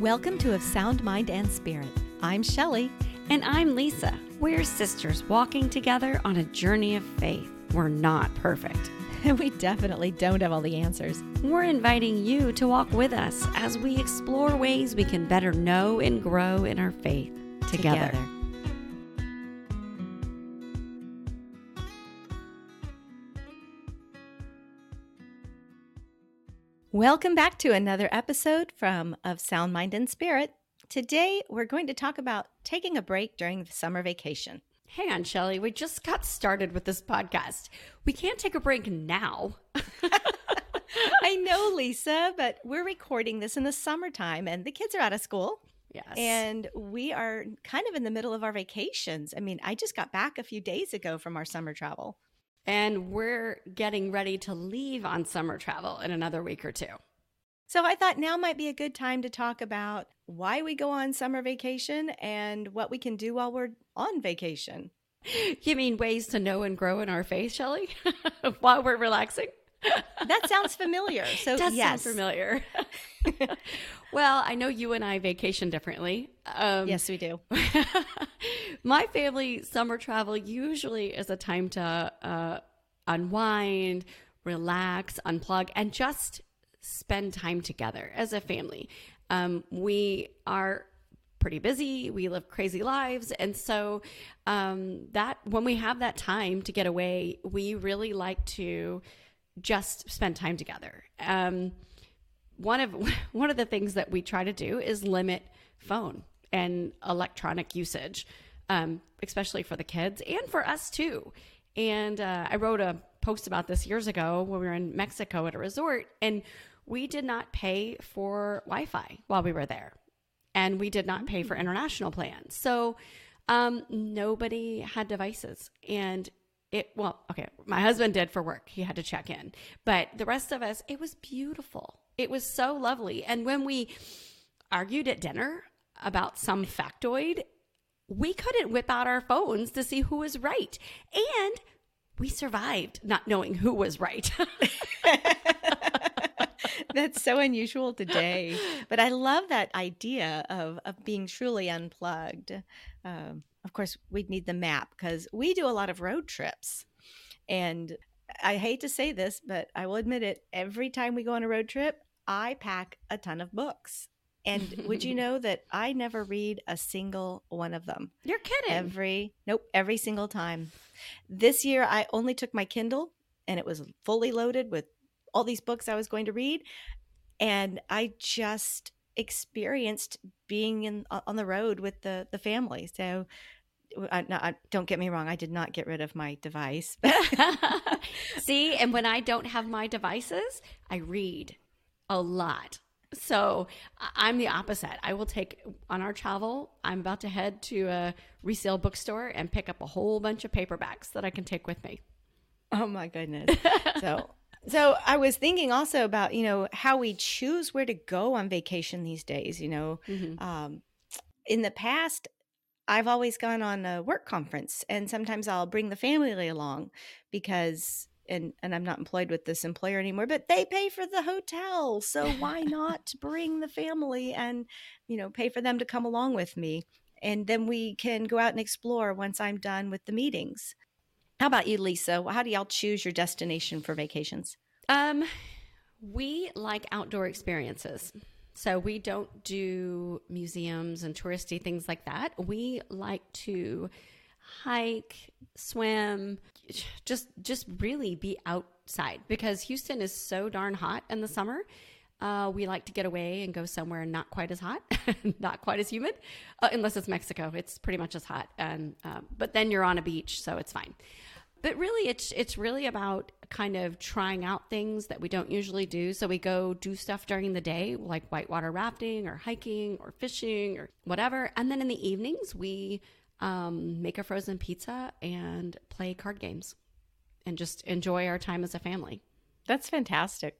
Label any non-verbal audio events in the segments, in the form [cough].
Welcome to Of Sound Mind and Spirit. I'm Shelley. And I'm Lisa. We're sisters walking together on a journey of faith. We're not perfect. And [laughs] we definitely don't have all the answers. We're inviting you to walk with us as we explore ways we can better know and grow in our faith together. together. Welcome back to another episode from Of Sound Mind and Spirit. Today, we're going to talk about taking a break during the summer vacation. Hang on, Shelley. We just got started with this podcast. We can't take a break now. [laughs] I know, Lisa, but we're recording this in the summertime and the kids are out of school. Yes. And we are kind of in the middle of our vacations. I mean, I just got back a few days ago from our summer travel. And we're getting ready to leave on summer travel in another week or two. So I thought now might be a good time to talk about why we go on summer vacation and what we can do while we're on vacation. [laughs] You mean ways to know and grow in our faith, Shelley, [laughs] while we're relaxing? That sounds familiar. [laughs] So Does yes, sound familiar. [laughs] [laughs] well, I know you and I vacation differently. Um, yes, we do. my family summer travel usually is a time to uh, unwind, relax, unplug, and just spend time together as a family. Um, we are pretty busy. We live crazy lives. And so um, that when we have that time to get away, we really like to just spend time together. Um, one of [laughs] one of the things that we try to do is limit phone and electronic usage, um, especially for the kids and for us too. And uh, I wrote a post about this years ago when we were in Mexico at a resort, and we did not pay for Wi-Fi while we were there, and we did not pay for mm. international plans. So um, nobody had devices, and it well okay my husband did for work. He had to check in. But the rest of us it was beautiful. It was so lovely. And when we argued at dinner about some factoid we couldn't whip out our phones to see who was right. And we survived not knowing who was right. [laughs] That's so unusual today. But I love that idea of, of being truly unplugged. Um, of course, we'd need the map because we do a lot of road trips. And I hate to say this, but I will admit it every time we go on a road trip, I pack a ton of books. And would you [laughs] know that I never read a single one of them? You're kidding. Every, nope, every single time. This year, I only took my Kindle and it was fully loaded with all these books I was going to read. And I just experienced being in on the road with the the family. So I, no, I, don't get me wrong. I did not get rid of my device. [laughs] [laughs] See, and when I don't have my devices, I read a lot. So I'm the opposite. I will take on our travel. I'm about to head to a resale bookstore and pick up a whole bunch of paperbacks that I can take with me. Oh my goodness! [laughs] so so I was thinking also about you know how we choose where to go on vacation these days. You know, mm-hmm. um, in the past, I've always gone on a work conference, and sometimes I'll bring the family along because. And, and I'm not employed with this employer anymore, but they pay for the hotel. So why not [laughs] bring the family and, you know, pay for them to come along with me? And then we can go out and explore once I'm done with the meetings. How about you, Lisa? How do y'all choose your destination for vacations? Um, we like outdoor experiences. So we don't do museums and touristy things like that. We like to hike, swim, just just really be outside because Houston is so darn hot in the summer. Uh, we like to get away and go somewhere not quite as hot, [laughs] not quite as humid, uh, unless it's Mexico. It's pretty much as hot, and uh, but then you're on a beach, so it's fine but really it's it's really about kind of trying out things that we don't usually do. So we go do stuff during the day like whitewater rafting or hiking or fishing or whatever. And then in the evenings we um, make a frozen pizza and play card games and just enjoy our time as a family. That's fantastic.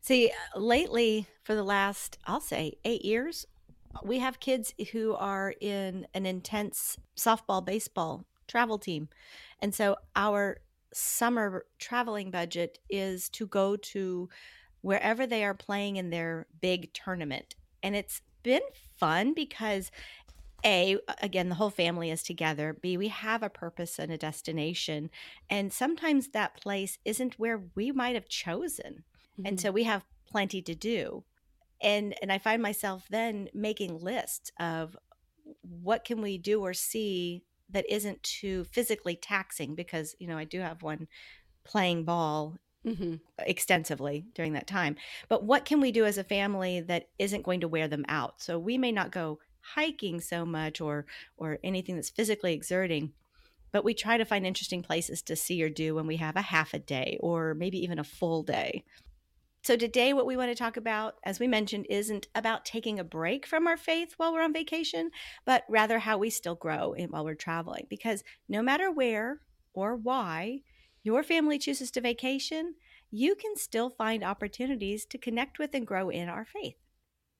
See lately for the last i'll say eight years we have kids who are in an intense softball baseball travel team. And so our summer traveling budget is to go to wherever they are playing in their big tournament. And it's been fun because a again the whole family is together. B we have a purpose and a destination. And sometimes that place isn't where we might have chosen. Mm-hmm. and so we have plenty to do. And and i find myself then making lists of what can we do or see that isn't too physically taxing because you know i do have one playing ball mm-hmm. extensively during that time. But what can we do as a family that isn't going to wear them out? So we may not go hiking so much or or anything that's physically exerting but we try to find interesting places to see or do when we have a half a day or maybe even a full day so today what we want to talk about as we mentioned isn't about taking a break from our faith while we're on vacation but rather how we still grow while we're traveling because no matter where or why your family chooses to vacation you can still find opportunities to connect with and grow in our faith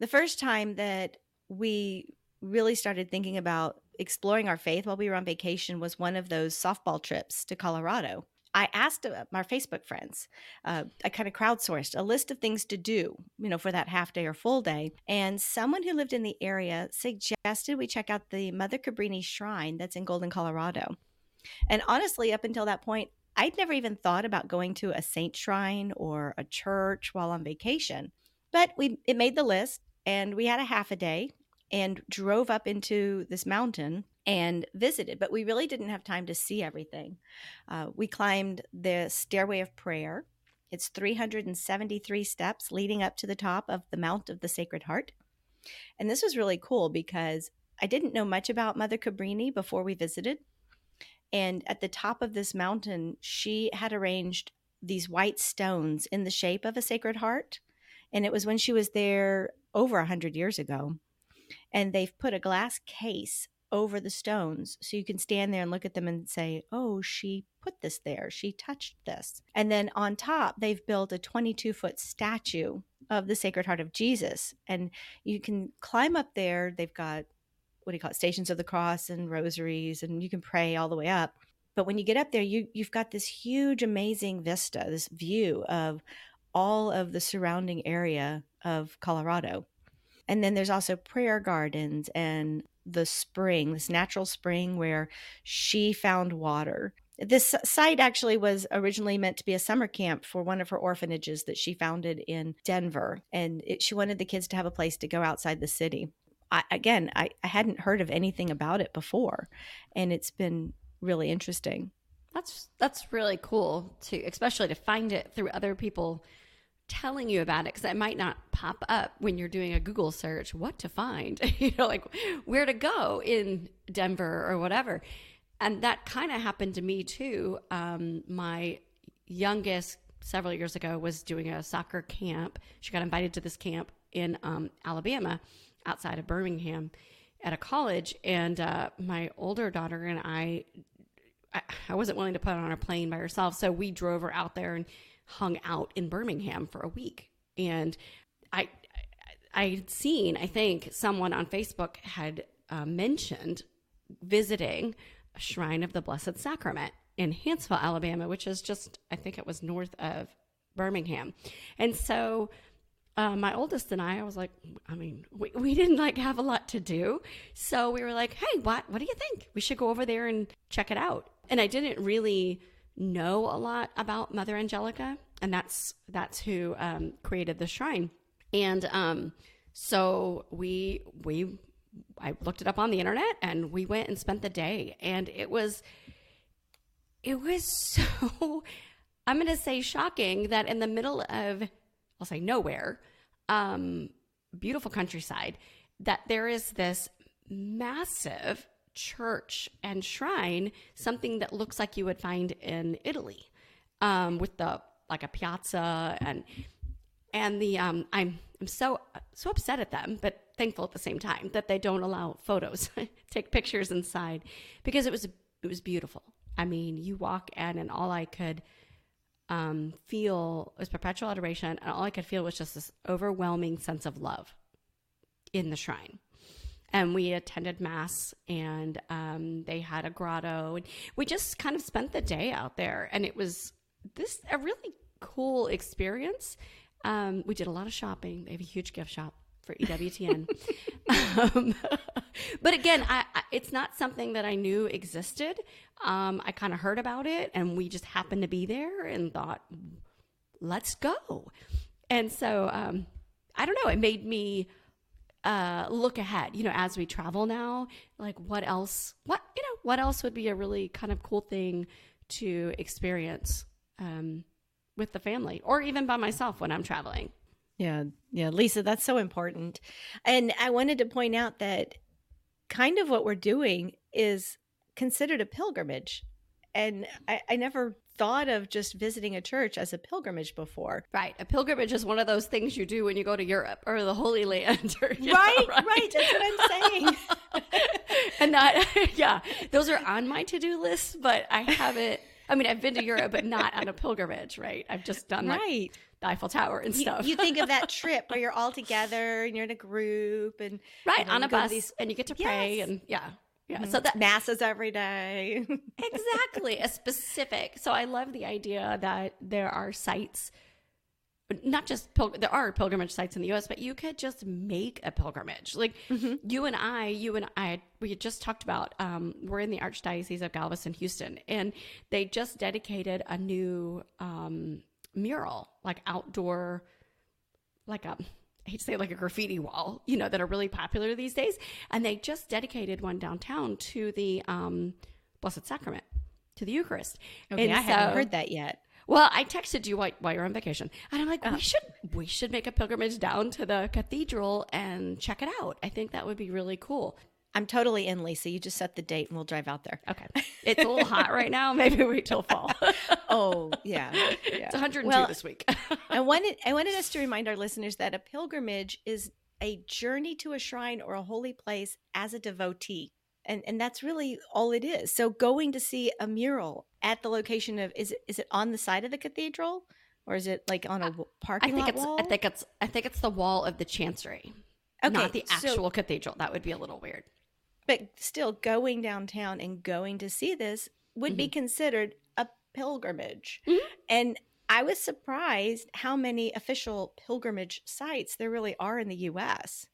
the first time that we really started thinking about exploring our faith while we were on vacation was one of those softball trips to Colorado. I asked uh, our Facebook friends, uh, I kind of crowdsourced a list of things to do, you know, for that half day or full day. And someone who lived in the area suggested we check out the Mother Cabrini Shrine that's in Golden, Colorado. And honestly, up until that point, I'd never even thought about going to a saint shrine or a church while on vacation. But we it made the list and we had a half a day and drove up into this mountain and visited, but we really didn't have time to see everything. Uh, we climbed the Stairway of Prayer. It's 373 steps leading up to the top of the Mount of the Sacred Heart. And this was really cool because I didn't know much about Mother Cabrini before we visited. And at the top of this mountain, she had arranged these white stones in the shape of a Sacred Heart. And it was when she was there over a 100 years ago and they've put a glass case over the stones so you can stand there and look at them and say, "Oh, she put this there. She touched this." And then on top, they've built a 22 foot statue of the Sacred Heart of Jesus, and you can climb up there. They've got what do you call it? Stations of the Cross and rosaries, and you can pray all the way up. But when you get up there, you you've got this huge, amazing vista, this view of all of the surrounding area of Colorado. And then there's also prayer gardens and the spring, this natural spring where she found water. This site actually was originally meant to be a summer camp for one of her orphanages that she founded in Denver. And it, she wanted the kids to have a place to go outside the city. I, again, I, I hadn't heard of anything about it before, and it's been really interesting. That's that's really cool to, especially to find it through other people telling you about it because it might not pop up when you're doing a Google search what to find, [laughs] you know, like where to go in Denver or whatever. And that kind of happened to me too. Um, my youngest several years ago was doing a soccer camp. She got invited to this camp in um, Alabama outside of Birmingham at a college. And uh, my older daughter and I, I, I wasn't willing to put on a plane by herself. So we drove her out there and hung out in Birmingham for a week. And I, I'd seen, I think someone on Facebook had uh, mentioned visiting a Shrine of the Blessed Sacrament in Hanceville, Alabama, which is just, I think it was north of Birmingham. And so uh, my oldest and I, I was like, I mean, we, we didn't like have a lot to do. So we were like, hey, what, what do you think? We should go over there and check it out. And I didn't really know a lot about Mother Angelica, and that's that's who um, created the shrine. And um, so we we I looked it up on the internet, and we went and spent the day, and it was it was [laughs] so I'm going to say shocking that in the middle of I'll say nowhere, um, beautiful countryside, that there is this massive church and shrine, something that looks like you would find in Italy, um, with the like a piazza and and the um, I'm I'm so so upset at them, but thankful at the same time that they don't allow photos, [laughs] take pictures inside, because it was it was beautiful. I mean, you walk in, and all I could um, feel was perpetual adoration, and all I could feel was just this overwhelming sense of love in the shrine and we attended mass and um, they had a grotto and we just kind of spent the day out there and it was this a really cool experience um, we did a lot of shopping they have a huge gift shop for ewtn [laughs] Um, [laughs] but again, I, I, it's not something that I knew existed. Um, I kind of heard about it, and we just happened to be there and thought, let's go. And so um, I don't know. It made me uh, look ahead. You know, as we travel now, like what else? What you know? What else would be a really kind of cool thing to experience um, with the family, or even by myself when I'm traveling? Yeah, yeah, Lisa, that's so important. And I wanted to point out that kind of what we're doing is considered a pilgrimage. And I, I never thought of just visiting a church as a pilgrimage before. Right. A pilgrimage is one of those things you do when you go to Europe or the Holy Land. Or, right, know, [laughs] right, right. That's what I'm saying. [laughs] and not, [laughs] yeah, those are on my to do list, but I haven't. I mean, I've been to Europe, but not on a pilgrimage, right? I've just done like right. the Eiffel Tower and stuff. You, you think of that trip where you're all together and you're in a group and right on a bus, these, and you get to pray yes. and yeah, yeah. So that masses every day. [laughs] exactly. A specific. So I love the idea that there are sites, not just pil- there are pilgrimage sites in the US, but you could just make a pilgrimage. Like mm-hmm. you and I, you and I, we had just talked about, um, we're in the Archdiocese of Galveston, Houston, and they just dedicated a new um, mural, like outdoor, like a I hate to say like a graffiti wall, you know, that are really popular these days. And they just dedicated one downtown to the um, Blessed Sacrament, to the Eucharist. Okay, and I so, haven't heard that yet. Well, I texted you while, while you're on vacation, and I'm like, we oh. should we should make a pilgrimage down to the cathedral and check it out. I think that would be really cool. I'm totally in, Lisa. You just set the date and we'll drive out there. Okay. It's a little hot [laughs] right now. Maybe wait till fall. [laughs] oh, yeah. yeah. It's 102 well, this week. [laughs] I wanted I wanted us to remind our listeners that a pilgrimage is a journey to a shrine or a holy place as a devotee. And and that's really all it is. So going to see a mural at the location of is it is it on the side of the cathedral or is it like on a parking I think lot it's, wall? I think it's I think it's the wall of the chancery. Okay, not the actual so, cathedral. That would be a little weird. But still, going downtown and going to see this would mm-hmm. be considered a pilgrimage. Mm-hmm. And I was surprised how many official pilgrimage sites there really are in the US.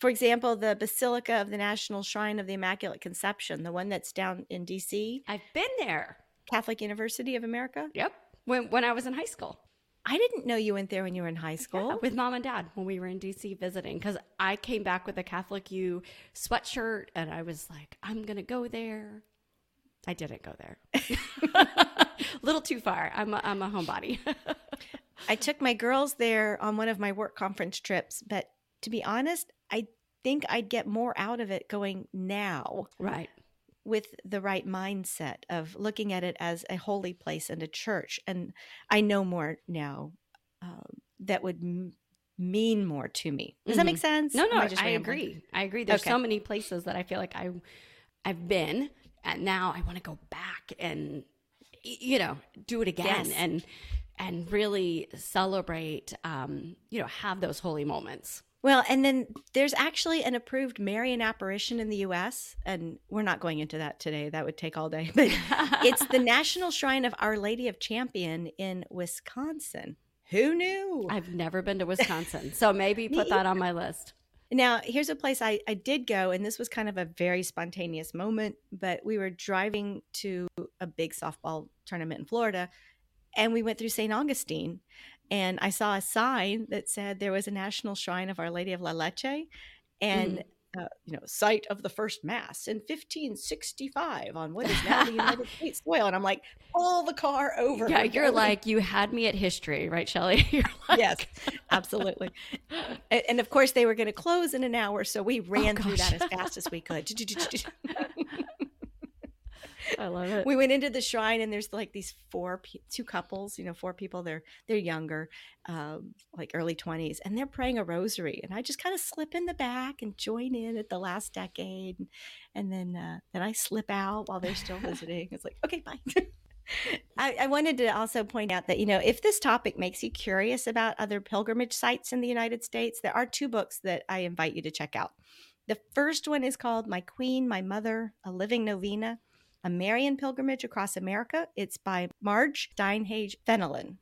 For example, the Basilica of the National Shrine of the Immaculate Conception, the one that's down in DC. I've been there. Catholic University of America? Yep. When when I was in high school. I didn't know you went there when you were in high school. Yeah, with mom and dad when we were in DC visiting because I came back with a Catholic U sweatshirt and I was like, I'm going to go there. I didn't go there. a [laughs] little too far. I'm a, I'm a homebody. [laughs] I took my girls there on one of my work conference trips, but to be honest, I think I'd get more out of it going now. Right with the right mindset of looking at it as a holy place and a church. And I know more now um, that would m- mean more to me. Does mm-hmm. that make sense? No, no, I, I agree. I agree. There's okay. so many places that I feel like I, I've been, and now I want to go back and, you know, do it again yes. and and really celebrate. Um, you know, have those holy moments. Well, and then there's actually an approved Marian apparition in the US, and we're not going into that today. That would take all day. [laughs] But it's the National Shrine of Our Lady of Champion in Wisconsin. Who knew? I've never been to Wisconsin. So maybe [laughs] put that on my list. Now, here's a place I, I did go, and this was kind of a very spontaneous moment, but we were driving to a big softball tournament in Florida, and we went through St. Augustine and I saw a sign that said there was a national shrine of Our Lady of La Leche, and mm. uh, you know, site of the first mass in 1565 on what is now the [laughs] United States soil. And I'm like, pull the car over. Yeah, you're like, you had me at history, right, Shelly? [laughs] Like... yes, [laughs] absolutely. and, and, of course, they were going to close in an hour, so we oh, ran oh, through that as fast as we could. [laughs] I love it. We went into the shrine and there's like these four, two couples, you know, four people. They're they're younger, um, like early twenties, and they're praying a rosary. And I just kind of slip in the back and join in at the last decade, and then uh, then I slip out while they're still [laughs] visiting. It's like okay, bye. [laughs] I, I, wanted to also point out that, you know, if this topic makes you curious about other pilgrimage sites in the United States, there are two books that I invite you to check out. The first one is called My Queen, My Mother, A Living Novena a Marian Pilgrimage Across America. It's by Marge Steinhage Fenelon.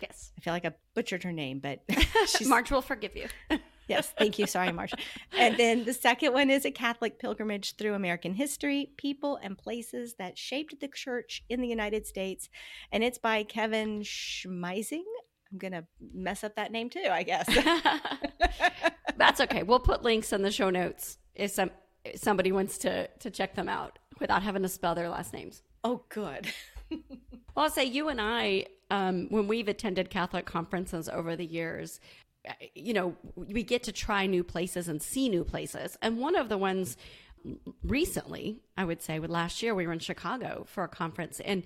Yes. I feel like I butchered her name, but [laughs] she's... Marge will forgive you. [laughs] Yes, thank you. Sorry, Marsha. And then the second one is a Catholic pilgrimage through American history, people, and places that shaped the church in the United States. And it's by Kevin Schmiesing. I'm going to mess up that name too, I guess. [laughs] That's okay. We'll put links in the show notes if some if somebody wants to to check them out without having to spell their last names. Oh, good. [laughs] well, I'll say you and I, um, when we've attended Catholic conferences over the years, you know, we get to try new places and see new places. And one of the ones recently, I would say, with last year, we were in Chicago for a conference, and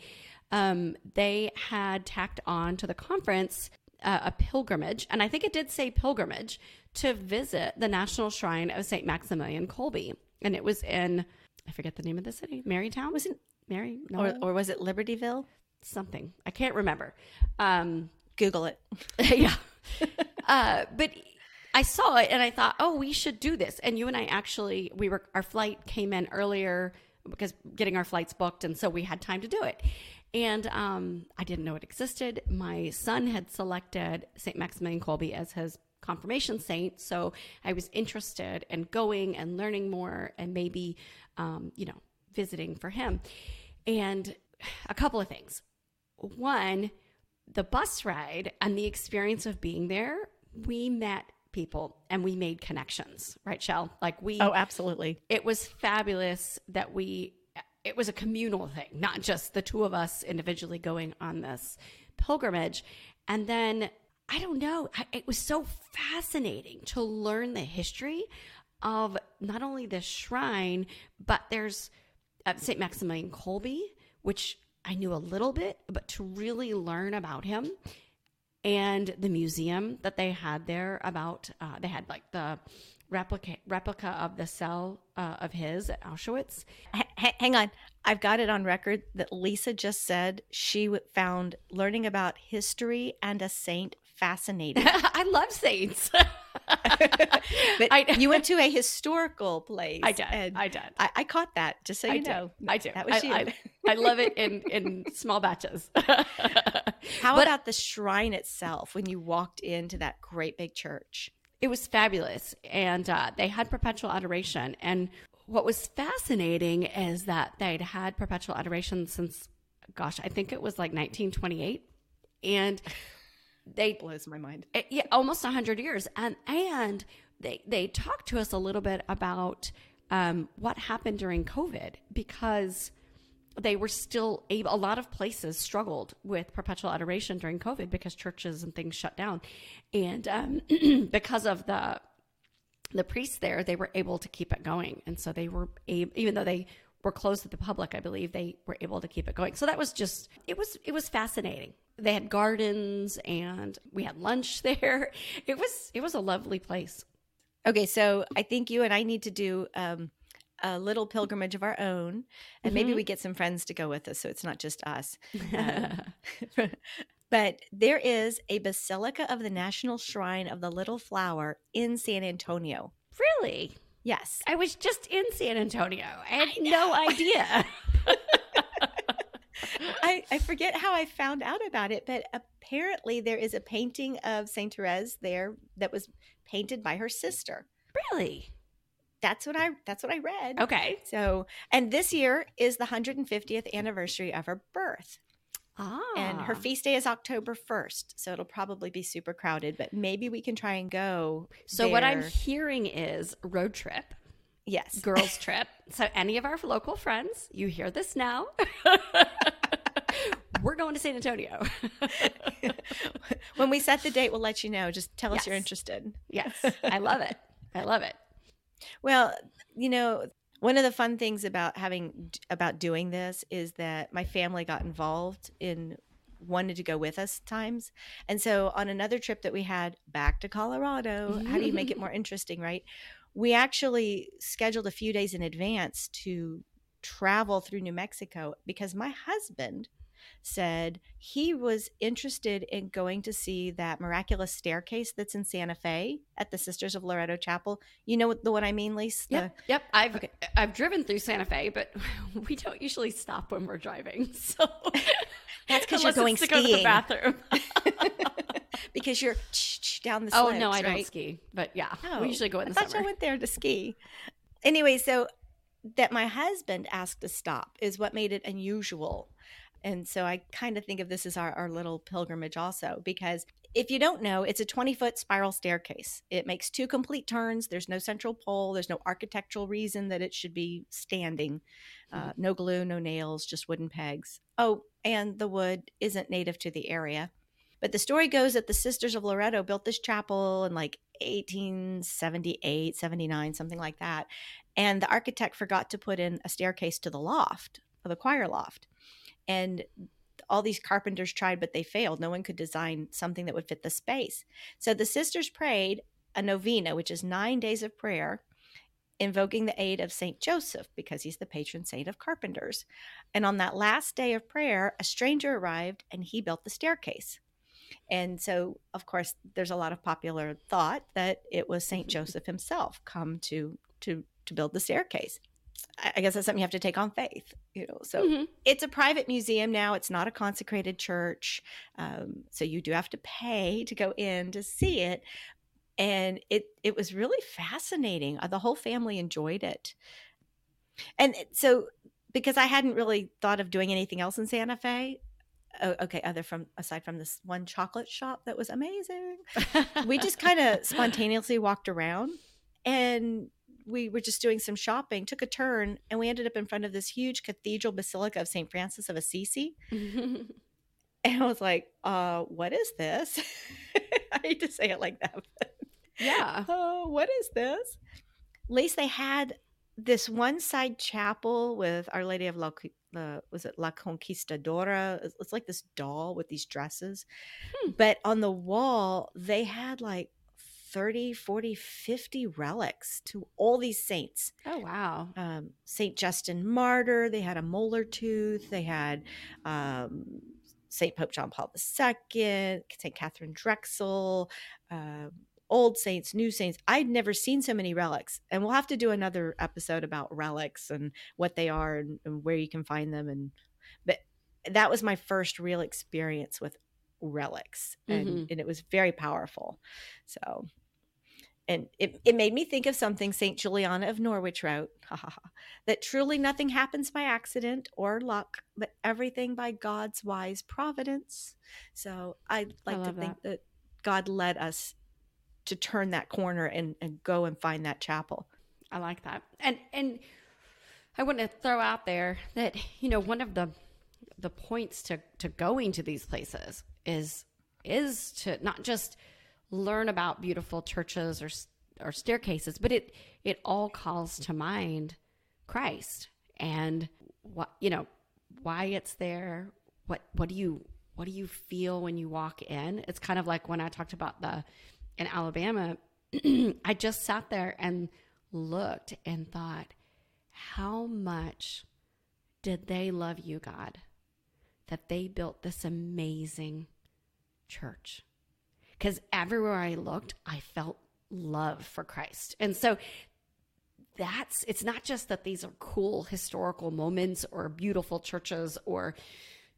um, they had tacked on to the conference uh, a pilgrimage, and I think it did say pilgrimage to visit the National Shrine of Saint Maximilian Kolbe, and it was in I forget the name of the city, Marytown. Was it Mary? No. Or, or was it Libertyville? Something I can't remember. Um, Google it. [laughs] yeah. uh, but I saw it and I thought, oh, we should do this. And you and I actually, we were, our flight came in earlier because getting our flights booked. And so we had time to do it. And um, I didn't know it existed. My son had selected St. Maximilian Kolbe as his confirmation saint. So I was interested in going and learning more and maybe, um, you know, visiting for him. And a couple of things. One, the bus ride and the experience of being there, we met people and we made connections, right, Shell? Like we Oh, absolutely. It was fabulous that we it was a communal thing, not just the two of us individually going on this pilgrimage. And then I don't know, it was so fascinating to learn the history of not only the shrine, but there's uh, St. Maximilian Kolbe, which I knew a little bit, but to really learn about him and the museum that they had there about, uh, they had like the replica replica of the cell uh, of his at Auschwitz. H- hang on, I've got it on record that Lisa just said she found learning about history and a saint fascinating. [laughs] I love saints. [laughs] [laughs] but I, you went to a historical place. I did. I did. I, I, caught that. Just so you I know. I do. That was I, you. I, I, love it in in small batches. [laughs] How but, about the shrine itself? When you walked into that great big church, it was fabulous, and uh, they had perpetual adoration. And what was fascinating is that they'd had perpetual adoration since, gosh, I think it was like 1928, and they blows my mind. It, yeah, almost hundred years, and and they they talked to us a little bit about um, what happened during COVID because they were still able. A lot of places struggled with perpetual adoration during COVID because churches and things shut down, and um, [clears throat] because of the the priests there, they were able to keep it going, and so they were able, even though they were closed to the public, I believe they were able to keep it going. So that was just it was it was fascinating they had gardens and we had lunch [laughs] there. It was it was a lovely place. Okay, so I think you and I need to do um, a little pilgrimage of our own, and mm-hmm. maybe we get some friends to go with us, so it's not just us. [laughs] Um, [laughs] but there is a Basilica of the National Shrine of the Little Flower in San Antonio. Really? Yes. I was just in San Antonio. I had I no [laughs] idea. I, I forget how I found out about it, but apparently there is a painting of Saint Therese there that was painted by her sister. Really? That's what I that's what I read. Okay. So, and this year is the 150th anniversary of her birth. Ah. And her feast day is October 1st. So it'll probably be super crowded, but maybe we can try and go. So there. what I'm hearing is road trip. Yes. [laughs] Girls trip. So any of our local friends, you hear this now. [laughs] We're going to San Antonio. when we set the date, we'll let you know. Just tell us you're interested. Yes. [laughs] I love it. I love it. Well, you know, one of the fun things about having about doing this is that my family got involved in wanted to go with us times. And so on another trip that we had back to Colorado, how do you make it more interesting, right? we actually scheduled a few days in advance to travel through New Mexico because my husband said he was interested in going to see that miraculous staircase that's in Santa Fe at the Sisters of Loretto Chapel. You know the one I mean, Lisa? Yep. The, yep. I've okay. I've driven through Santa Fe, but [laughs] we don't usually stop when we're driving. [laughs] So [laughs] that's because you're going to skiing. go to the bathroom. because you're down the. Oh no, I right? don't ski, but yeah, Oh, we usually go in I the thought summer. you went there to ski. Anyway, so that my husband asked to stop is what made it unusual. And so I kind of think of this as our, our little pilgrimage also, because if you don't know, it's a 20 foot spiral staircase. It makes two complete turns. There's no central pole. There's no architectural reason that it should be standing. Uh, no glue, no nails, just wooden pegs. Oh, and the wood isn't native to the area. But the story goes that the Sisters of Loretto built this chapel in like 1878, 79, something like that. And the architect forgot to put in a staircase to the loft, the choir loft. And all these carpenters tried, but they failed. No one could design something that would fit the space. So the sisters prayed a novena, which is nine days of prayer, invoking the aid of Saint Joseph because he's the patron saint of carpenters. And on that last day of prayer, a stranger arrived and he built the staircase. And so, of course, there's a lot of popular thought that it was Saint [laughs] Joseph himself come to to to build the staircase. I guess that's something you have to take on faith, you know. So Mhm. it's a private museum now. It's not a consecrated church, um, so you do have to pay to go in to see it. And it it was really fascinating. Uh, The whole family enjoyed it, and so because I hadn't really thought of doing anything else in Santa Fe. Oh, okay, other from aside from this one chocolate shop that was amazing, we just kind of [laughs] spontaneously walked around and we were just doing some shopping, took a turn, and we ended up in front of this huge cathedral basilica of St. Francis of Assisi. [laughs] And I was like, uh, what is this? [laughs] I hate to say it like that. Yeah. oh, [laughs] what is this? At least they had this one side chapel with Our Lady of La, uh, was it La Conquistadora? It's, it's like this doll with these dresses. Hmm. But on the wall, they had like 30, 40, 50 relics to all these saints Oh wow. um, Saint Justin Martyr. They had a molar tooth. They had um, Saint Pope John Paul II, Saint Catherine Drexel, uh, old saints, new saints. I'd never seen so many relics, and we'll have to do another episode about relics and what they are and, and where you can find them. And but that was my first real experience with relics, and, Mhm. and it was very powerful. So and it, it made me think of something St. Juliana of Norwich wrote ha, ha, ha, that truly nothing happens by accident or luck, but everything by God's wise providence. So I'd I like to love think that. God led us to turn that corner and, and go and find that chapel. I like that. And and I want to throw out there that you know one of the the points to to going to these places is is to not just learn about beautiful churches or or staircases, but it it all calls to mind Christ and what you know why it's there. What what do you what do you feel when you walk in? It's kind of like when I talked about the in Alabama. [clears throat] I just sat there and looked and thought, how much did they love you, God, that they built this amazing church? Because everywhere I looked, I felt love for Christ. And so that's it's not just that these are cool historical moments or beautiful churches or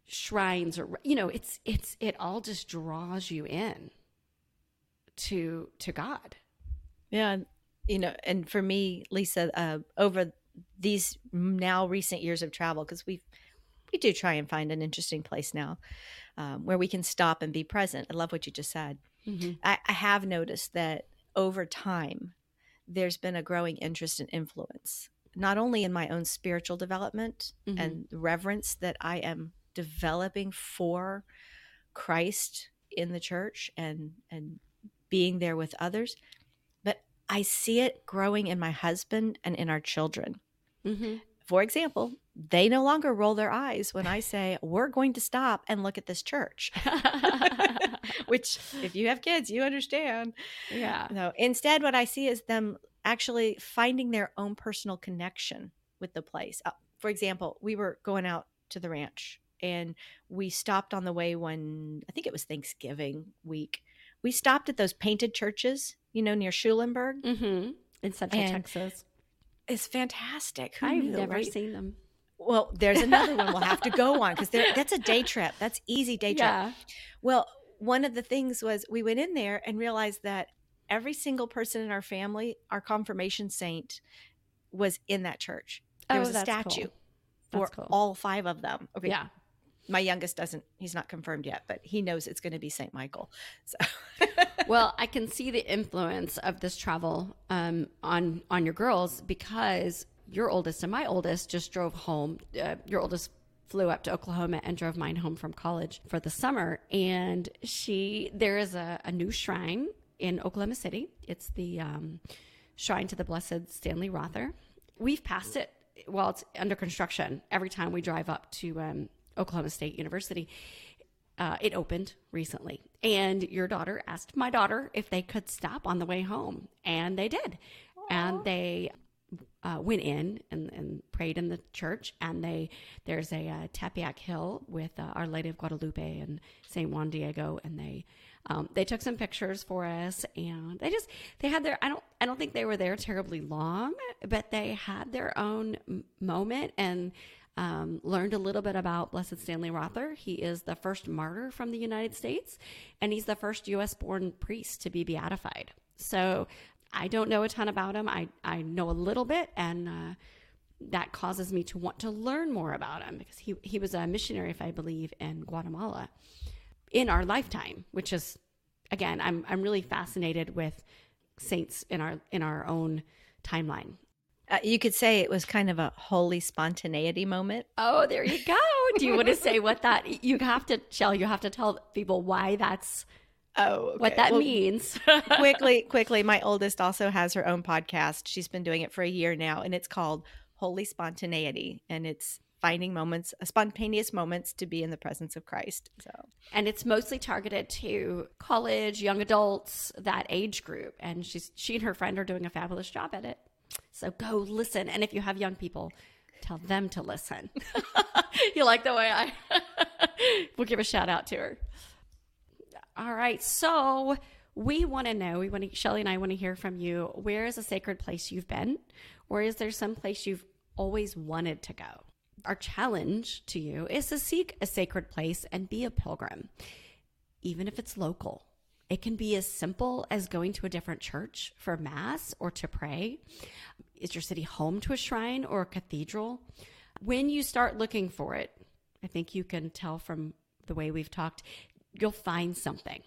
shrines or you know it's it's it all just draws you in to to God. Yeah. You know, and for me, Lisa, uh, over these now recent years of travel, because we we do try and find an interesting place now um, where we can stop and be present. I love what you just said. I, I have noticed that over time, there's been a growing interest and influence, not only in my own spiritual development Mhm. and reverence that I am developing for Christ in the church and and being there with others, but I see it growing in my husband and in our children. Mm-hmm. For example, they no longer roll their eyes when I say, We're going to stop and look at this church. [laughs] Which, if you have kids, you understand. yeah. No, instead, what I see is them actually finding their own personal connection with the place. Uh, for example, we were going out to the ranch and we stopped on the way when I think it was Thanksgiving week. We stopped at those painted churches, you know, near Schulenburg. Mm-hmm. In Central And Texas. It's fantastic. Who I've knew, never right? seen them. Well, there's another one we'll have to go on because that's a day trip. That's easy day trip. Yeah. Well, one of the things was we went in there and realized that every single person in our family, our confirmation saint, was in that church. There Oh, was a statue cool. for cool. all five of them. Okay. Yeah. My youngest doesn't, he's not confirmed yet, but he knows it's going to be St. Michael. So, [laughs] well, I can see the influence of this travel um, on on your girls because your oldest and my oldest just drove home. Uh, your oldest flew up to Oklahoma and drove mine home from college for the summer. And she, there is a, a new shrine in Oklahoma City. It's the um, Shrine to the Blessed Stanley Rother. We've passed it while it's under construction every time we drive up to um, Oklahoma State University. Uh, it opened recently, and your daughter asked my daughter if they could stop on the way home, and they did. And they uh, went in and, and prayed in the church. And they there's a uh, Tepeyac Hill with uh, Our Lady of Guadalupe and Saint Juan Diego, and they um, they took some pictures for us, and they just they had their I don't I don't think they were there terribly long, but they had their own moment and. Um, learned a little bit about Blessed Stanley Rother. He is the first martyr from the United States, and he's the first U.S. born priest to be beatified. So I don't know a ton about him. I, I know a little bit, and uh, that causes me to want to learn more about him because he, he was a missionary, if I believe, in Guatemala in our lifetime, which is, again, I'm, I'm really fascinated with saints in our in our own timeline. Uh, you could say it was kind of a holy spontaneity moment. Oh, there you go. Do you want to say what that you have to Shell, you have to tell people why that's Oh, what that Well, means. [laughs] quickly, quickly. My oldest also has her own podcast. She's been doing it for a year now, and it's called Holy Spontaneity, and it's finding moments, uh, spontaneous moments to be in the presence of Christ. So, and it's mostly targeted to college, young adults, that age group. And she's she and her friend are doing a fabulous job at it. So go listen. And if you have young people, tell them to listen. [laughs] you like the way I [laughs] we'll give a shout out to her. All right. So we want to know, we want to Shelly and I want to hear from you. Where is a sacred place you've been? Or is there some place you've always wanted to go? Our challenge to you is to seek a sacred place and be a pilgrim, even if it's local. It can be as simple as going to a different church for mass or to pray. Is your city home to a shrine or a cathedral? When you start looking for it, I think you can tell from the way we've talked, you'll find something,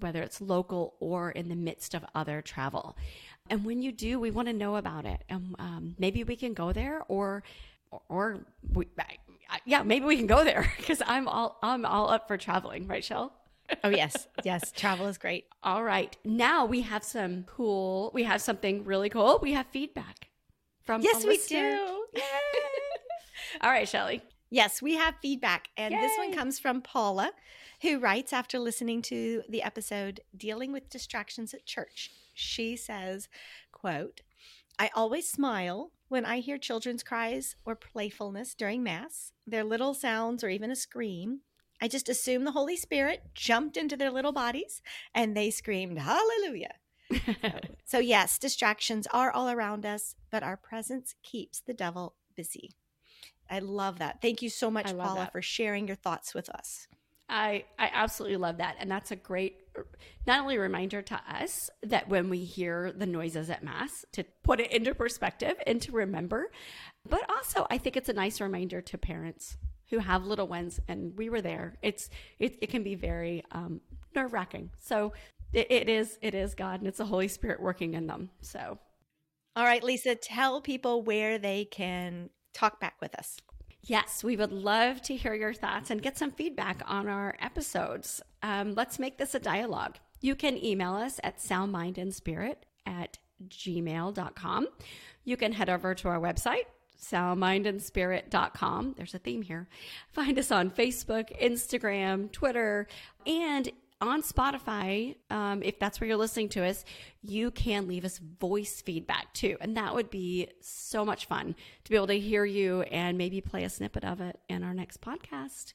whether it's local or in the midst of other travel. And when you do, we want to know about it. And um, maybe we can go there or, or we, I- yeah, maybe we can go there [laughs] because I'm all, I'm all up for traveling, right, Shell? Oh yes, yes, travel is great. All right. Now we have some cool, we have something really cool. We have feedback from Yes, we do. Yay. [laughs] All right, Shelly. Yes, we have feedback. And this one comes from Paula, who writes after listening to the episode Dealing with Distractions at Church. She says, quote, I always smile when I hear children's cries or playfulness during Mass, their little sounds or even a scream. I just assume the Holy Spirit jumped into their little bodies and they screamed, Hallelujah. [laughs] So, yes, distractions are all around us, but our presence keeps the devil busy. I love that. Thank you so much, Paula, that. for sharing your thoughts with us. I I absolutely love that, and that's a great, uh, not only reminder to us that when we hear the noises at mass, to put it into perspective and to remember, but also I think it's a nice reminder to parents who have little ones, and we were there. It's it it can be very um, nerve wracking. So it, it is it is God, and it's the Holy Spirit working in them. So All right, Lisa, tell people where they can talk back with us. Yes, we would love to hear your thoughts and get some feedback on our episodes. Um, let's make this a dialogue. You can email us at soundmindandspirit at gmail.com. You can head over to our website, soundmindandspirit.com. There's a theme here. Find us on Facebook, Instagram, Twitter, and on Spotify, um, if that's where you're listening to us, you can leave us voice feedback too. And that would be so much fun to be able to hear you and maybe play a snippet of it in our next podcast.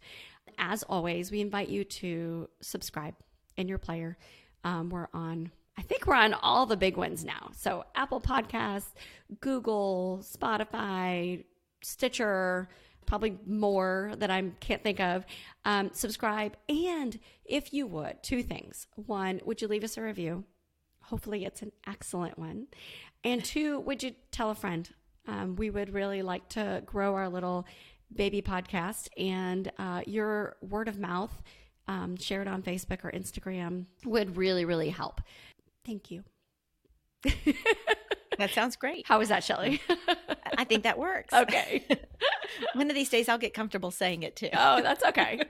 As always, we invite you to subscribe in your player. Um, we're on, I think we're on all the big ones now. So Apple Podcasts, Google, Spotify, Stitcher, probably more that I can't think of. Um, subscribe. And if you would, two things. One, would you leave us a review? Hopefully, it's an excellent one. And two, would you tell a friend? Um, we would really like to grow our little baby podcast, and uh, your word of mouth, um, share it on Facebook or Instagram, would really, really help. Thank you. [laughs] that sounds great. How was that, Shelly? [laughs] I think that works. Okay. [laughs] One of these days, I'll get comfortable saying it too. Oh, that's okay.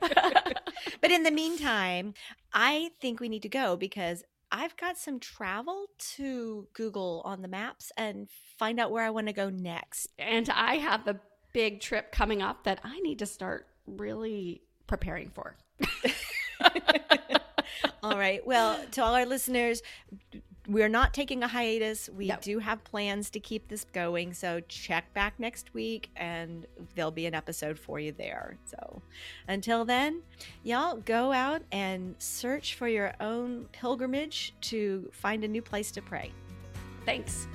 but in the meantime, I think we need to go because I've got some travel to Google on the maps and find out where I want to go next. And I have a big trip coming up that I need to start really preparing for. All right. Well, to all our listeners, we're not taking a hiatus. We No. do have plans to keep this going. So check back next week and there'll be an episode for you there. So until then, y'all go out and search for your own pilgrimage to find a new place to pray. Thanks.